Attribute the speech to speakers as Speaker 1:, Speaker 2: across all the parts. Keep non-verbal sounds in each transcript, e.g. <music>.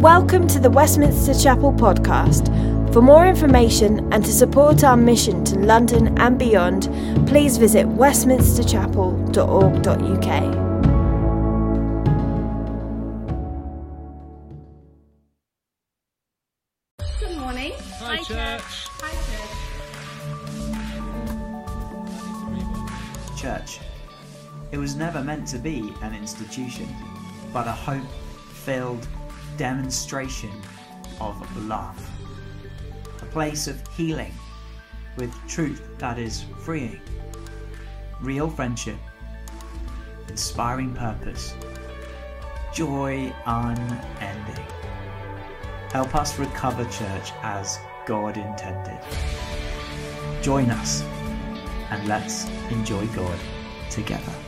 Speaker 1: Welcome to the Westminster Chapel podcast. For more information and to support our mission to London and beyond, please visit westminsterchapel.org.uk.
Speaker 2: Good morning.
Speaker 3: Hi, church.
Speaker 2: Hi, church.
Speaker 4: Church. It was never meant to be an institution, but a hope filled demonstration of love. A place of healing with truth that is freeing, real friendship, inspiring purpose, joy unending. Help us recover church as God intended. Join us and let's enjoy God together.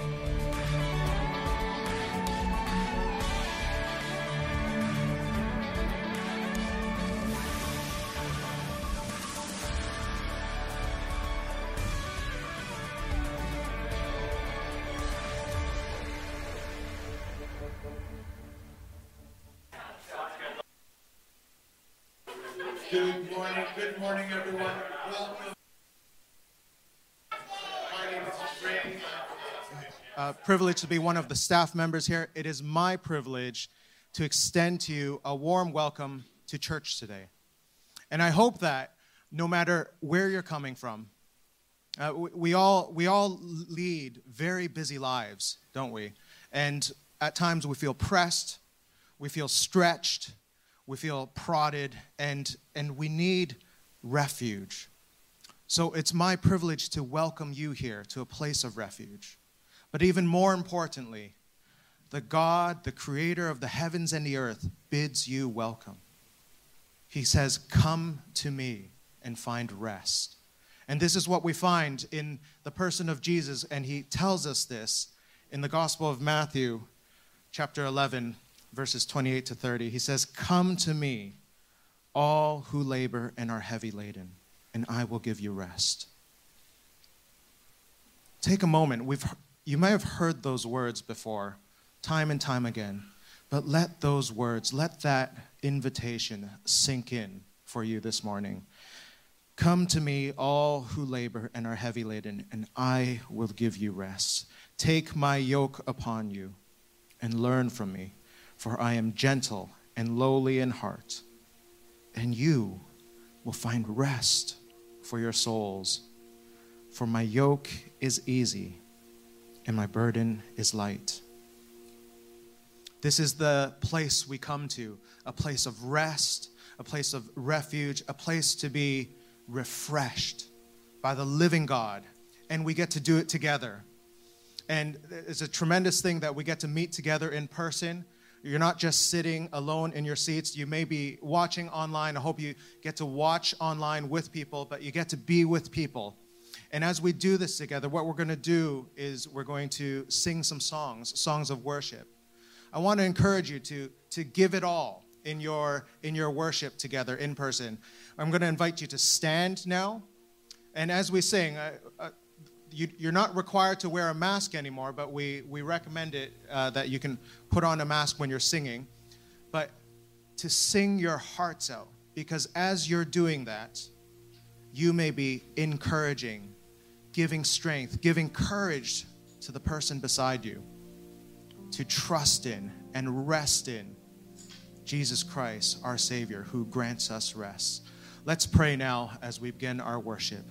Speaker 3: Privileged to be one of the staff members here. It is my privilege to extend to you a warm welcome to church today. And I hope that no matter where you're coming from, uh, we, we, all, we all lead very busy lives, don't we? And at times we feel pressed, we feel stretched, we feel prodded, and, and we need refuge. So it's my privilege to welcome you here to a place of refuge. But even more importantly, the God, the creator of the heavens and the earth, bids you welcome. He says, Come to me and find rest. And this is what we find in the person of Jesus, and he tells us this in the Gospel of Matthew, chapter 11, verses 28 to 30. He says, Come to me, all who labor and are heavy laden, and I will give you rest. Take a moment. We've, you may have heard those words before, time and time again, but let those words, let that invitation sink in for you this morning. Come to me, all who labor and are heavy laden, and I will give you rest. Take my yoke upon you and learn from me, for I am gentle and lowly in heart, and you will find rest for your souls. For my yoke is easy and my burden is light. This is the place we come to a place of rest, a place of refuge, a place to be refreshed by the living God. And we get to do it together. And it's a tremendous thing that we get to meet together in person. You're not just sitting alone in your seats. You may be watching online. I hope you get to watch online with people, but you get to be with people. And as we do this together, what we're going to do is we're going to sing some songs, songs of worship. I want to encourage you to, to give it all in your, in your worship together in person. I'm going to invite you to stand now. And as we sing, uh, uh, you, are not required to wear a mask anymore, but we, we recommend it uh, that you can put on a mask when you're singing. But to sing your hearts out, because as you're doing that, you may be encouraging, giving strength, giving courage to the person beside you to trust in and rest in Jesus Christ, our Savior, who grants us rest. Let's pray now as we begin our worship.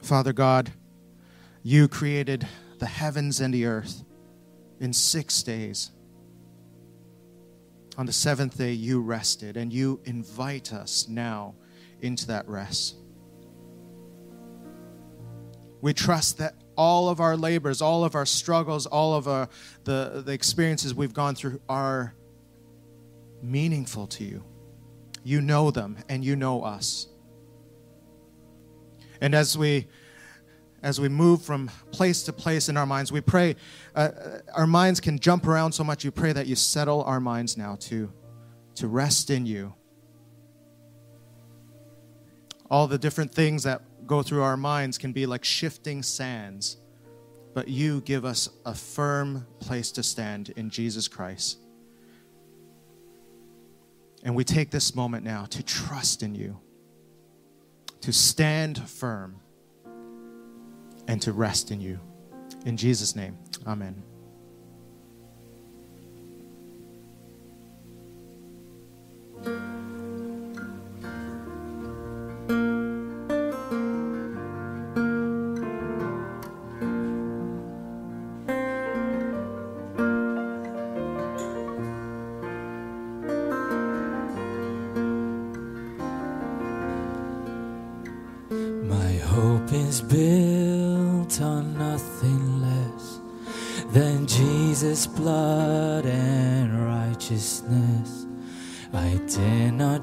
Speaker 3: Father God, you created the heavens and the earth in six days. On the seventh day, you rested, and you invite us now into that rest. We trust that all of our labors, all of our struggles, all of our, the, the experiences we've gone through are meaningful to you. You know them, and you know us. And as we as we move from place to place in our minds, we pray uh, our minds can jump around so much. You pray that you settle our minds now to to rest in you. All the different things that go through our minds can be like shifting sands. but you give us a firm place to stand in Jesus Christ. And we take this moment now to trust in you, to stand firm, and to rest in you. In Jesus' name, amen.
Speaker 2: My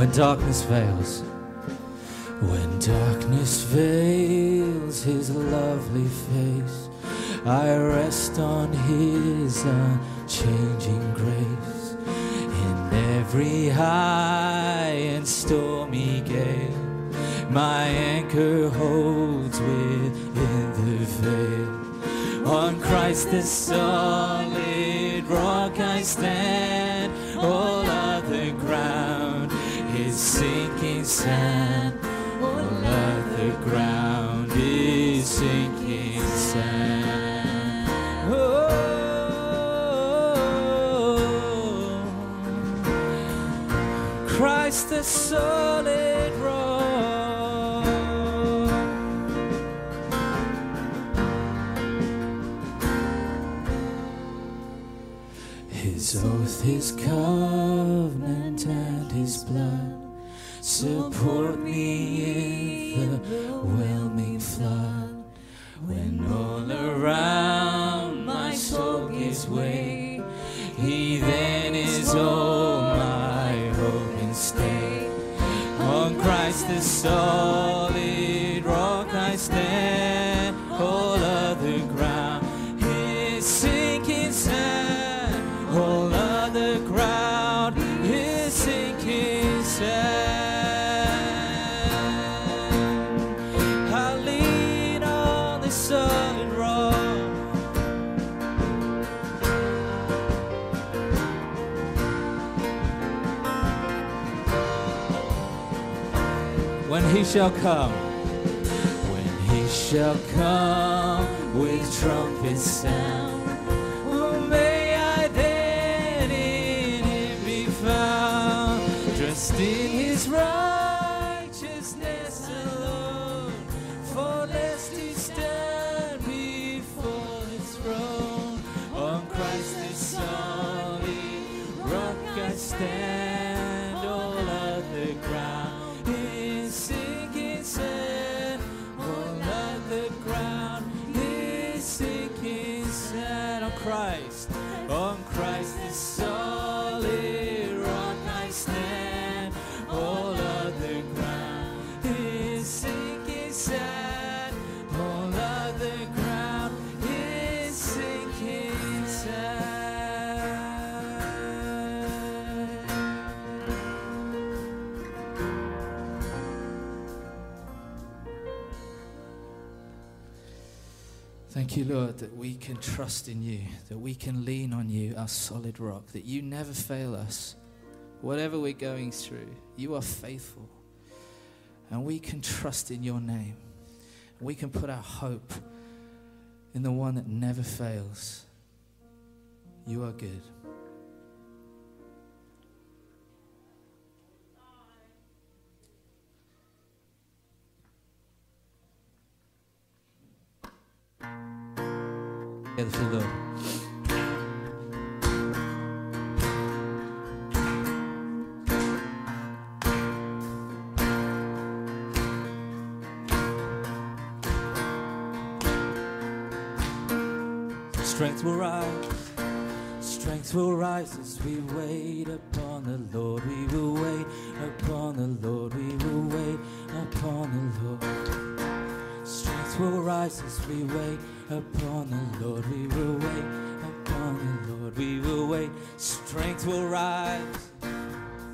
Speaker 2: When darkness veils, when darkness veils his lovely face, I rest on his unchanging grace. In every high and stormy gale, my anchor holds within the veil. On Christ the solid rock I stand, sand. Shall come, when he shall come Thank you, Lord, that we can trust in you, that we can lean on you, our solid rock, that you never fail us. Whatever we're going through, you are faithful. And we can trust in your name. We can put our hope in the one that never fails. You are good. Señor. Strength will rise, strength will rise as we wait upon the Lord. We will wait upon the Lord, we will wait upon the Lord. Strength will rise as we wait upon the Lord we will wait, upon the Lord we will wait. Strength will rise,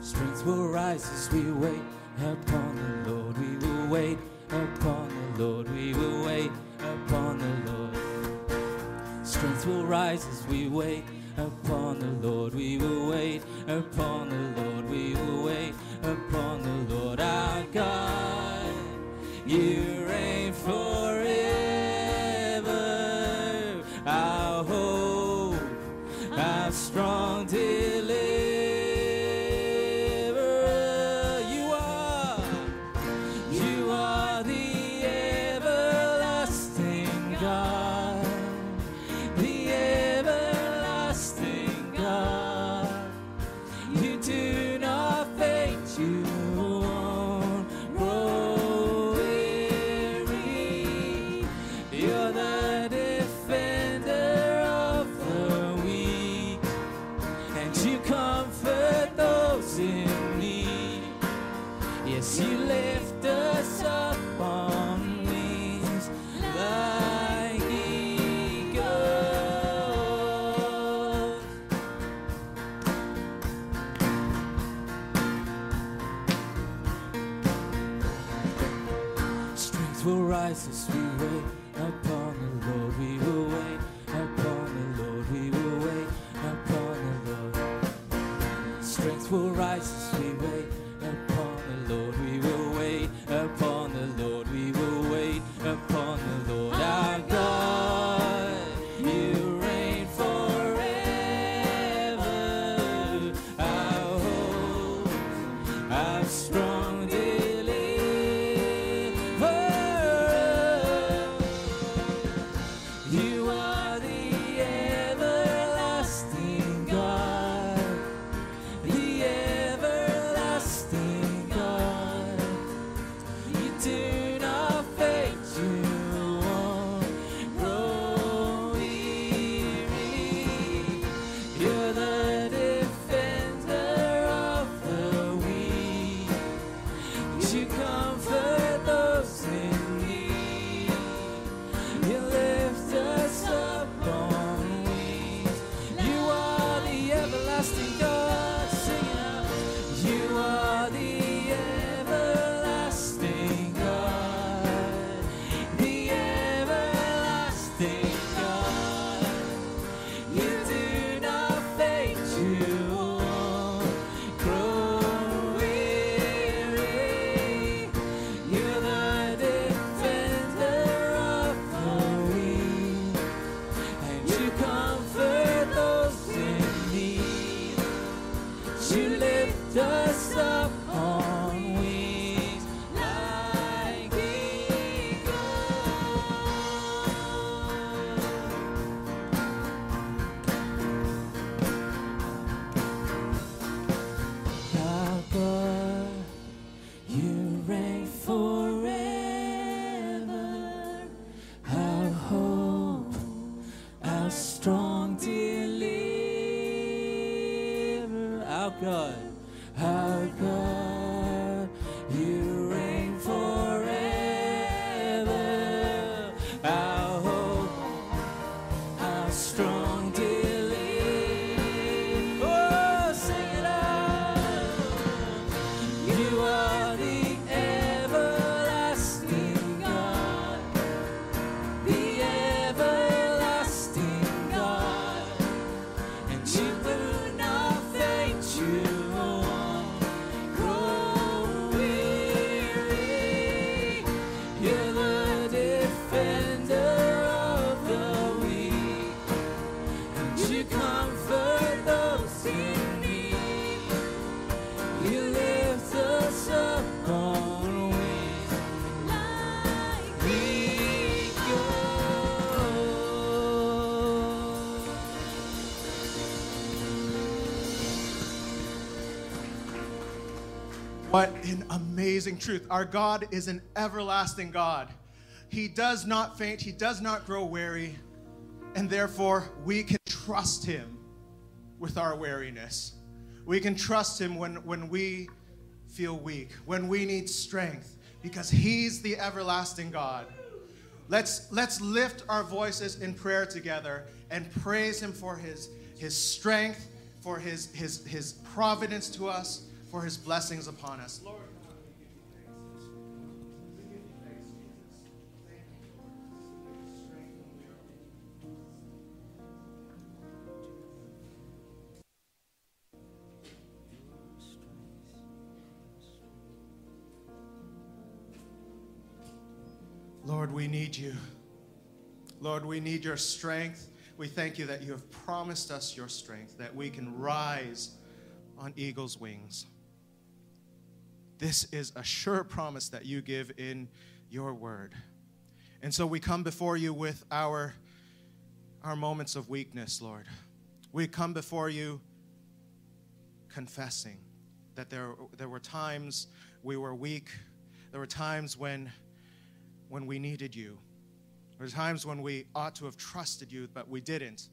Speaker 2: strength will rise as we wait, upon the Lord we will wait, upon the Lord we will wait, upon the Lord. Strength will rise as we wait, upon the Lord we will wait, upon the
Speaker 3: What an amazing truth. Our God is an everlasting God. He does not faint, He does not grow weary, and therefore we can trust Him with our weariness. We can trust Him when, when we feel weak, when we need strength, because He's the everlasting God. Let's, let's lift our voices in prayer together and praise Him for His, his strength, for his, his, his providence to us for His blessings upon us. Lord. Lord, we need you. Lord, we need your strength. We thank you that you have promised us your strength, that we can rise on eagle's wings. This is a sure promise that you give in your word. And so we come before you with our, our moments of weakness, Lord. We come before you confessing that there, there were times we were weak, there were times when when we needed you. There were times when we ought to have trusted you, but we didn't.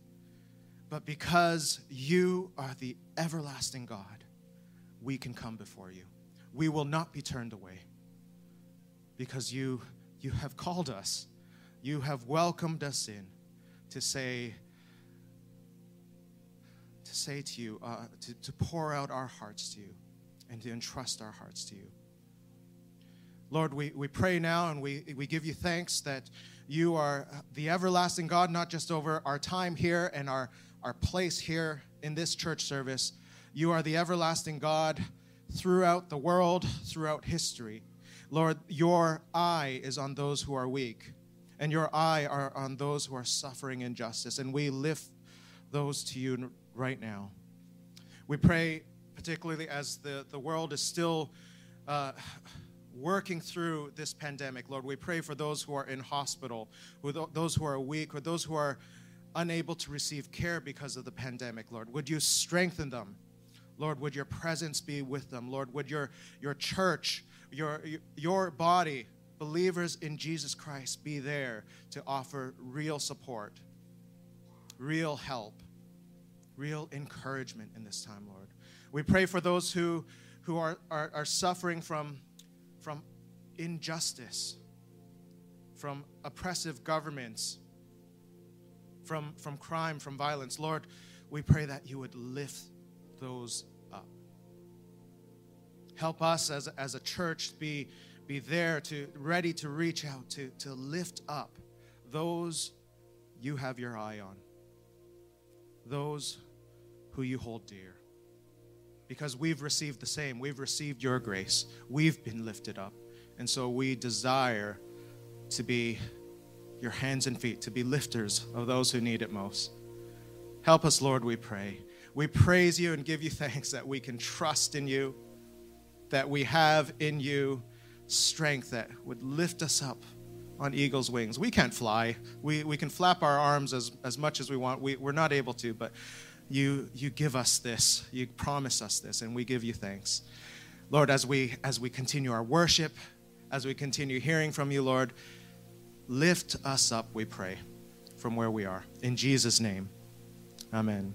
Speaker 3: But because you are the everlasting God, we can come before you. We will not be turned away because you, you have called us. You have welcomed us in to say, to say to you, uh, to, to pour out our hearts to you and to entrust our hearts to you. Lord, we, we pray now and we, we give you thanks that you are the everlasting God, not just over our time here and our, our place here in this church service. You are the everlasting God throughout the world, throughout history. Lord, your eye is on those who are weak, and your eye are on those who are suffering injustice. And we lift those to you right now. We pray, particularly as the, the world is still. Uh, working through this pandemic. Lord, we pray for those who are in hospital, who those who are weak, or those who are unable to receive care because of the pandemic, Lord. Would you strengthen them? Lord, would your presence be with them? Lord, would your, your church, your, your body, believers in Jesus Christ, be there to offer real support, real help, real encouragement in this time, Lord. We pray for those who, who are, are, are suffering from from injustice, from oppressive governments, from, from crime, from violence. Lord, we pray that you would lift those up. Help us as, as a church be, be there to ready to reach out to, to lift up those you have your eye on, those who you hold dear because we've received the same. We've received your grace. We've been lifted up. And so we desire to be your hands and feet, to be lifters of those who need it most. Help us, Lord, we pray. We praise you and give you thanks that we can trust in you, that we have in you strength that would lift us up on eagle's wings. We can't fly. We, we can flap our arms as, as much as we want. We, we're not able to, but you, you give us this. You promise us this, and we give you thanks. Lord, as we, as we continue our worship, as we continue hearing from you, Lord, lift us up, we pray, from where we are. In Jesus' name, amen.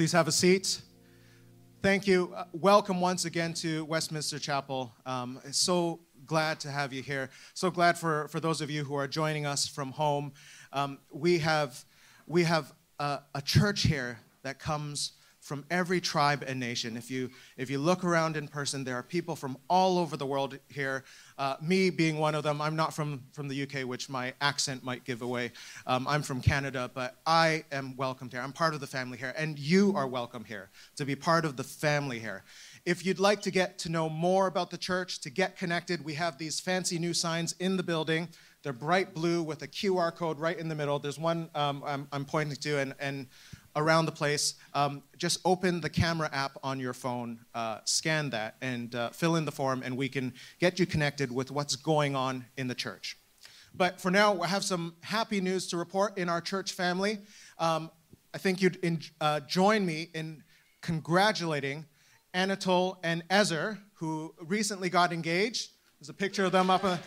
Speaker 3: Please have a seat. Thank you. Uh, welcome once again to Westminster Chapel. Um, so glad to have you here. So glad for, for those of you who are joining us from home. Um, we have we have a, a church here that comes from every tribe and nation. If you, if you look around in person, there are people from all over the world here. Uh, me being one of them, I'm not from, from the UK, which my accent might give away. Um, I'm from Canada, but I am welcomed here. I'm part of the family here, and you are welcome here to be part of the family here. If you'd like to get to know more about the church, to get connected, we have these fancy new signs in the building. They're bright blue with a QR code right in the middle. There's one um, I'm, I'm, pointing to, and, and around the place. Um, just open the camera app on your phone, uh, scan that, and uh, fill in the form, and we can get you connected with what's going on in the church. But for now, we have some happy news to report in our church family. Um, I think you'd in, uh, join me in congratulating Anatole and Ezer, who recently got engaged. There's a picture of them up. Uh,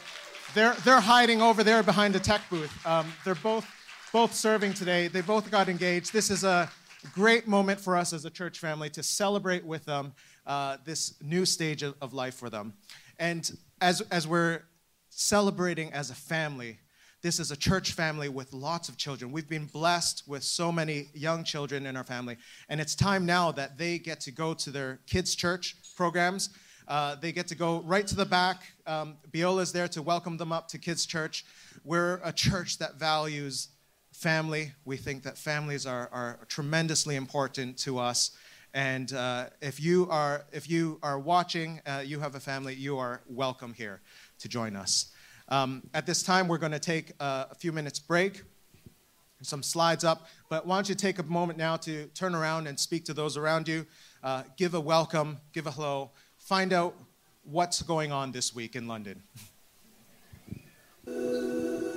Speaker 3: they're, they're hiding over there behind the tech booth. Um, they're both both serving today. They both got engaged. This is a great moment for us as a church family to celebrate with them uh, this new stage of, of life for them. And as, as we're celebrating as a family, this is a church family with lots of children. We've been blessed with so many young children in our family. And it's time now that they get to go to their kids' church programs. Uh, they get to go right to the back. Um, Biola's there to welcome them up to kids' church. We're a church that values family. We think that families are, are tremendously important to us. And uh, if, you are, if you are watching, uh, you have a family, you are welcome here to join us. Um, at this time, we're going to take a, few minutes break. Some slides up, but why don't you take a moment now to turn around and speak to those around you, uh, give a welcome, give a hello, find out what's going on this week in London. <laughs>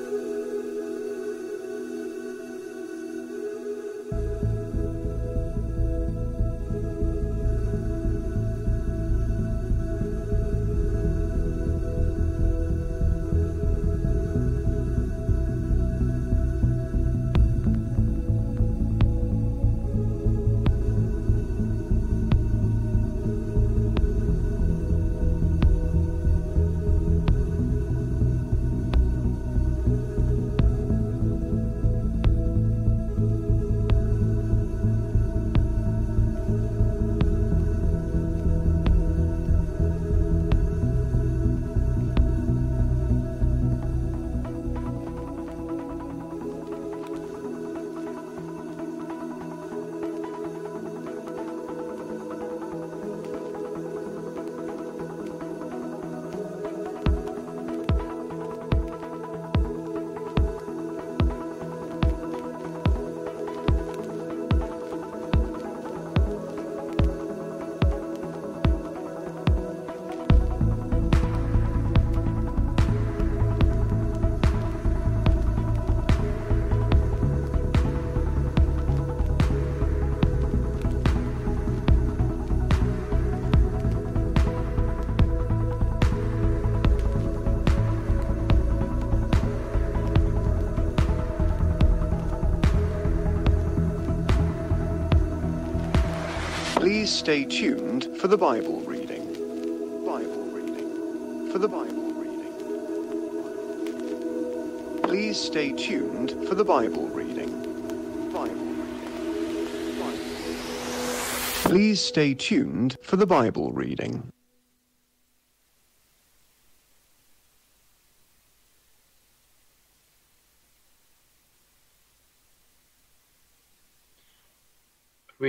Speaker 5: stay tuned for the Bible reading. Bible reading. For the Bible reading. Please stay tuned for the Bible reading. Bible reading. Bible. Please stay tuned for the Bible reading.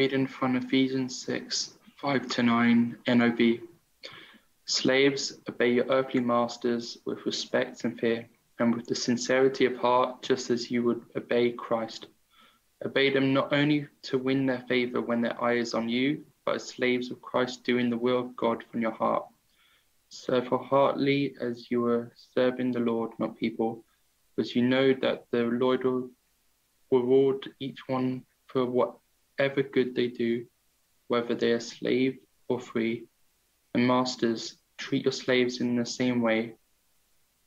Speaker 6: Reading from Ephesians 6 5 to 9 NOB. Slaves, obey your earthly masters with respect and fear, and with the sincerity of heart, just as you would obey Christ. Obey them not only to win their favor when their eye is on you, but as slaves of Christ, doing the will of God from your heart. Serve heartily as you are serving the Lord, not people, because you know that the Lord will reward each one for what whatever good they do, whether they are slave or free. And masters, treat your slaves in the same way.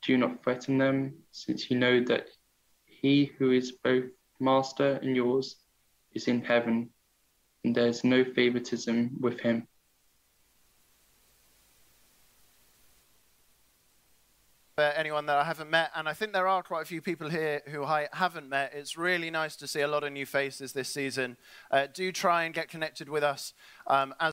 Speaker 6: Do not threaten them, since you know that he who is both master and yours is in heaven, and there is no favoritism with him.
Speaker 7: Anyone that I haven't met, and I think there are quite a few people here who I haven't met. It's really nice to see a lot of new faces this season. Uh, do try and get connected with us um, as